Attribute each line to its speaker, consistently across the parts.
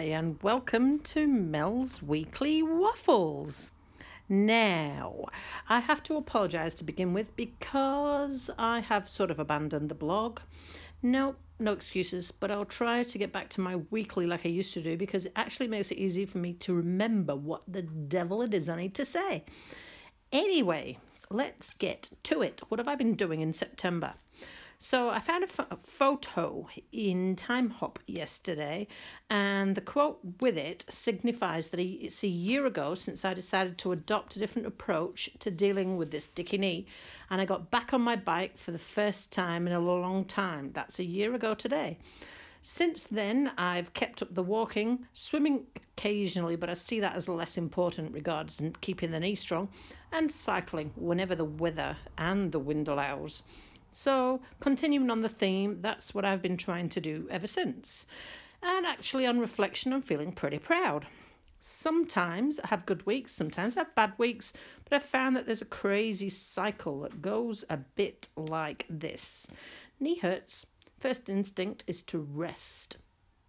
Speaker 1: Hi, and welcome to Mel's Weekly Waffles. Now, I have to apologise to begin with because I have sort of abandoned the blog. No, no excuses, but I'll try to get back to my weekly like I used to do because it actually makes it easy for me to remember what the devil it is I need to say. Anyway, let's get to it. What have I been doing in September? So I found a, photo in Timehop yesterday, and the quote with it signifies that it's a year ago since I decided to adopt a different approach to dealing with this dicky knee, and I got back on my bike for the first time in a long time. That's a year ago today. Since then, I've kept up the walking, swimming occasionally, but I see that as less important regards to keeping the knee strong, and cycling whenever the weather and the wind allows. So, continuing on the theme, that's what I've been trying to do ever since. And actually, on reflection, I'm feeling pretty proud. Sometimes I have good weeks, sometimes I have bad weeks, but I've found that there's a crazy cycle that goes a bit like this. Knee hurts. First instinct is to rest.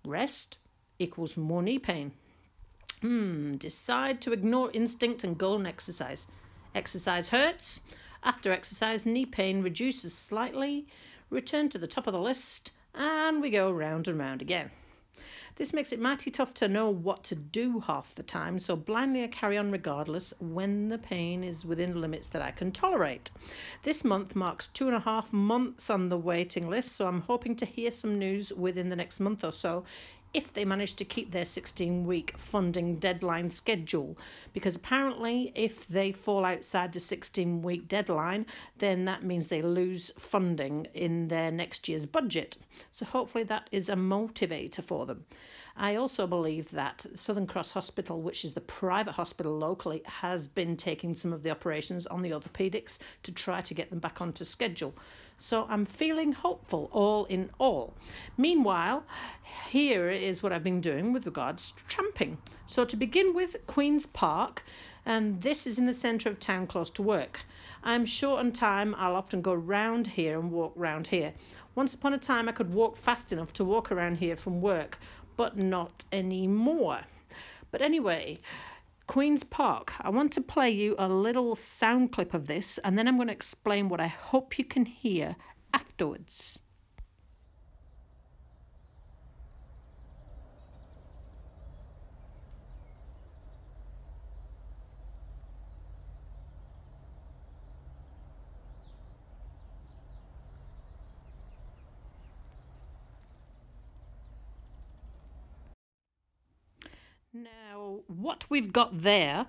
Speaker 1: Rest equals more knee pain. Hmm, decide to ignore instinct and go and exercise. Exercise hurts. After exercise, knee pain reduces slightly, return to the top of the list, and we go round and round again. This makes it mighty tough to know what to do half the time, so blindly I carry on regardless when the pain is within limits that I can tolerate. This month marks two and a half months on the waiting list, so I'm hoping to hear some news within the next month or so if they manage to keep their 16 week funding deadline schedule. Because apparently, if they fall outside the 16 week deadline, then that means they lose funding in their next year's budget. So, hopefully, that is a motivator for them. I also believe that Southern Cross Hospital, which is the private hospital locally, has been taking some of the operations on the orthopaedics to try to get them back onto schedule. So I'm feeling hopeful all in all. Meanwhile, here is what I've been doing with regards to tramping. So to begin with, Queen's Park, and this is in the centre of town close to work. I'm short on time, I'll often go round here and walk round here. Once upon a time, I could walk fast enough to walk around here from work, but not anymore. But anyway, Queen's Park. I want to play you a little sound clip of this and then I'm going to explain what I hope you can hear afterwards. Now, what we've got there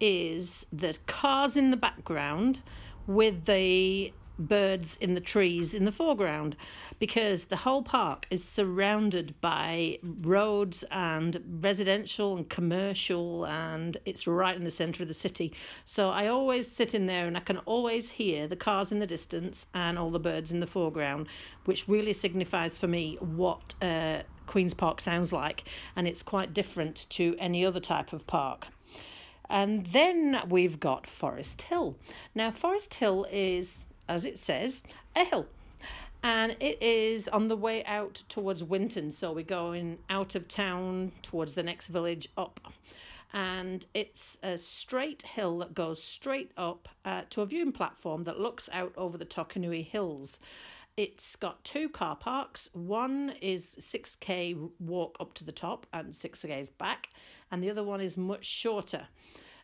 Speaker 1: is the cars in the background with the birds in the trees in the foreground because the whole park is surrounded by roads and residential and commercial and it's right in the center of the city. So i always sit in there and i can always hear the cars in the distance and all the birds in the foreground which really signifies for me what uh, Queen's Park sounds like, and it's quite different to any other type of park. And then we've got Forest Hill. Now, Forest Hill is, as it says, a hill. And it is on the way out towards Winton. So we're going out of town towards the next village up. And it's a straight hill that goes straight up uh, to a viewing platform that looks out over the Hokonui Hills. It's got two car parks. One is 6k walk up to the top and 6k is back, and the other one is much shorter.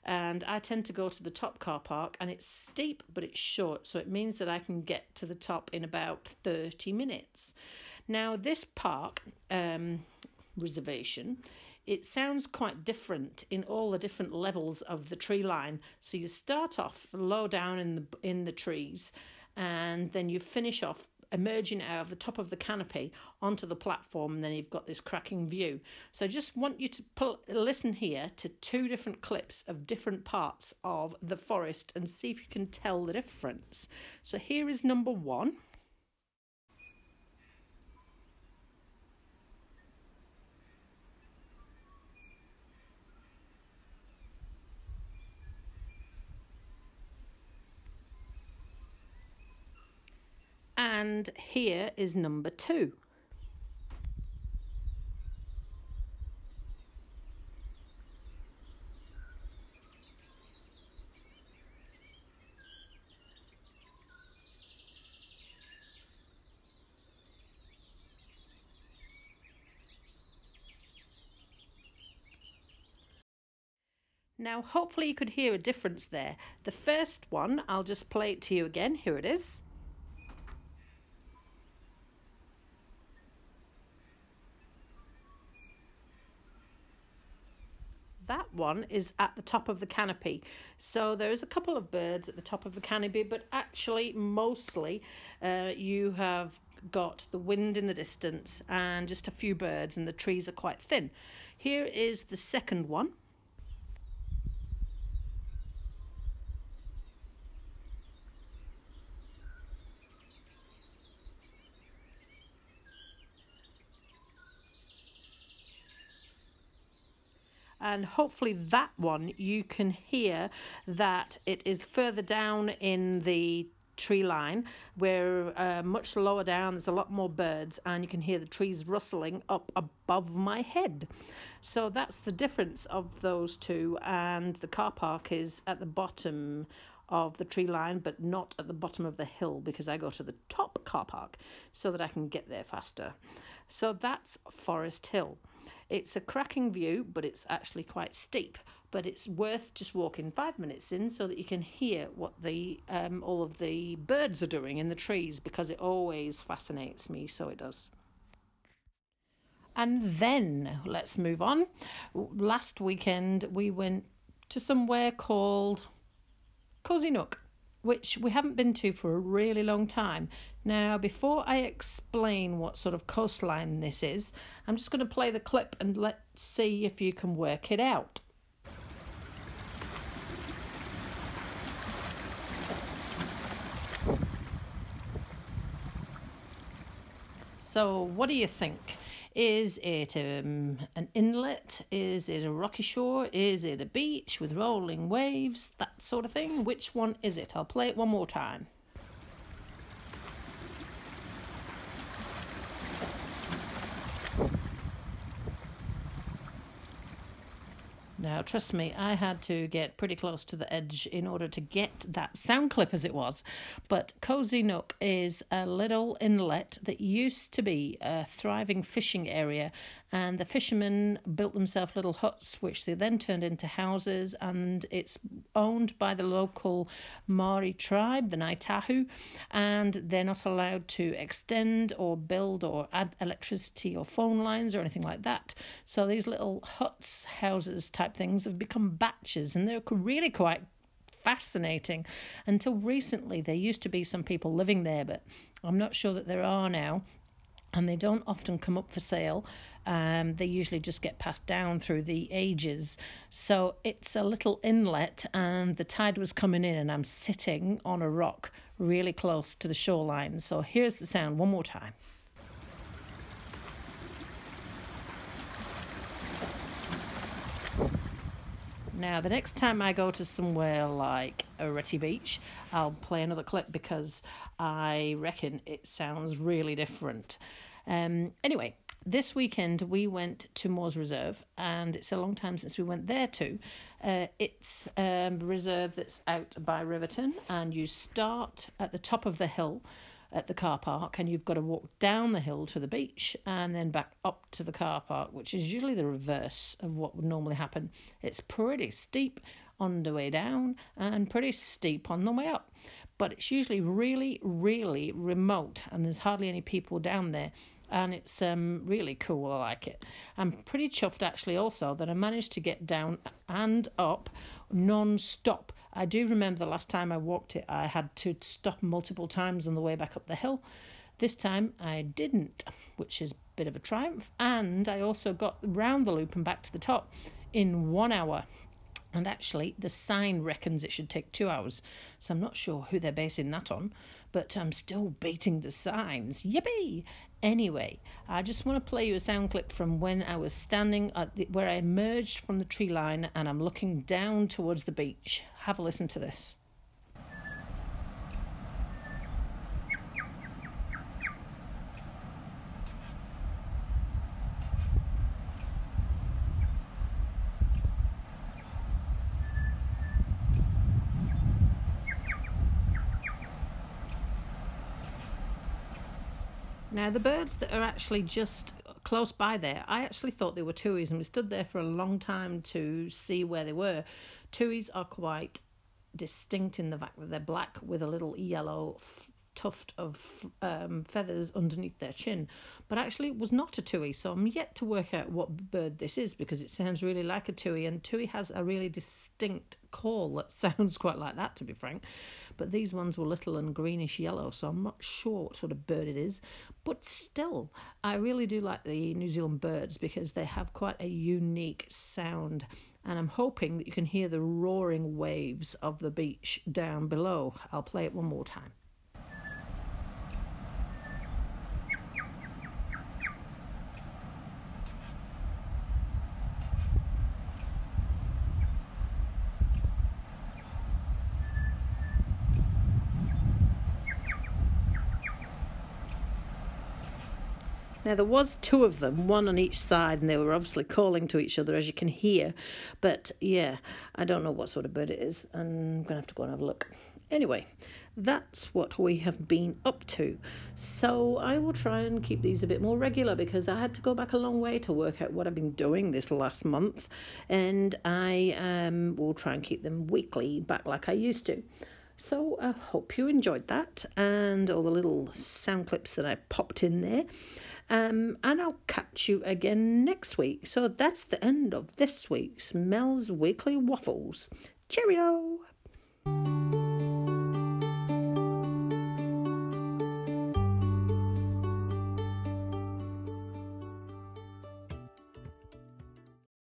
Speaker 1: And I tend to go to the top car park, and it's steep but it's short, so it means that I can get to the top in about 30 minutes. Now, this park um, reservation it sounds quite different in all the different levels of the tree line. So you start off low down in the in the trees, and then you finish off emerging out of the top of the canopy onto the platform, and then you've got this cracking view. So just want you to pull, listen here to two different clips of different parts of the forest and see if you can tell the difference. So here is number one. And here is number two. Now, hopefully, you could hear a difference there. The first one, I'll just play it to you again. Here it is. That one is at the top of the canopy. So there's a couple of birds at the top of the canopy, but actually, mostly, uh, you have got the wind in the distance and just a few birds, and the trees are quite thin. Here is the second one. And hopefully that one you can hear that it is further down in the tree line where uh, much lower down there's a lot more birds and you can hear the trees rustling up above my head. So that's the difference of those two and the car park is at the bottom of the tree line but not at the bottom of the hill because I go to the top car park so that I can get there faster. So that's Forest Hill it's a cracking view, but it's actually quite steep. But it's worth just walking five minutes in so that you can hear what the um, all of the birds are doing in the trees because it always fascinates me. So it does. And then let's move on. Last weekend we went to somewhere called Cosy Nook which we haven't been to for a really long time. Now, before I explain what sort of coastline this is, I'm just going to play the clip and let's see if you can work it out. So, what do you think? Is it um, an inlet? Is it a rocky shore? Is it a beach with rolling waves? That sort of thing. Which one is it? I'll play it one more time. Now, trust me, I had to get pretty close to the edge in order to get that sound clip as it was. But Cosy Nook is a little inlet that used to be a thriving fishing area, and the fishermen built themselves little huts, which they then turned into houses, and it's owned by the local Maori tribe, the Ngāi Tahu, and they're not allowed to extend or build or add electricity or phone lines or anything like that. So these little huts, houses type things have become baches and they're really quite fascinating. Until recently, there used to be some people living there, but I'm not sure that there are now. And they don't often come up for sale. Um, they usually just get passed down through the ages. So it's a little inlet, and the tide was coming in, and I'm sitting on a rock really close to the shoreline. So here's the sound one more time. Now, the next time I go to somewhere like Oreti Beach, I'll play another clip because I reckon it sounds really different. Um, anyway, this weekend we went to Mores Reserve, and it's a long time since we went there too. Uh, it's a reserve that's out by Riverton, and you start at the top of the hill at the car park and you've got to walk down the hill to the beach and then back up to the car park, which is usually the reverse of what would normally happen. It's pretty steep on the way down and pretty steep on the way up, but it's usually really, really remote and there's hardly any people down there. And it's um, really cool. I like it. I'm pretty chuffed actually, also, that I managed to get down and up non stop I do remember the last time I walked it, I had to stop multiple times on the way back up the hill. This time I didn't, which is a bit of a triumph. And I also got round the loop and back to the top in one hour. And actually, the sign reckons it should take two hours. So I'm not sure who they're basing that on, but I'm still beating the signs. Yippee! Anyway, I just want to play you a sound clip from when I was standing at the, where I emerged from the tree line and I'm looking down towards the beach. Have a listen to this. Now, the birds that are actually just close by there. I actually thought they were tuis, and we stood there for a long time to see where they were. Tuis are quite distinct in the fact that they're black with a little yellow tuft of um, feathers underneath their chin. But actually, it was not a tui, so I'm yet to work out what bird this is because it sounds really like a tui, and tui has a really distinct call that sounds quite like that, to be frank. But these ones were little and greenish yellow, so I'm not sure what sort of bird it is. But still, I really do like the New Zealand birds because they have quite a unique sound and I'm hoping that you can hear the roaring waves of the beach down below. I'll play it one more time. Now there was two of them, one on each side, and they were obviously calling to each other, as you can hear. But yeah, I don't know what sort of bird it is, and I'm gonna have to go and have a look. Anyway, that's what we have been up to. So I will try and keep these a bit more regular because I had to go back a long way to work out what I've been doing this last month, and I um, will try and keep them weekly back like I used to. So I hope you enjoyed that and all the little sound clips that I popped in there. Um, and I'll catch you again next week. So that's the end of this week's Mel's Weekly Waffles. Cheerio!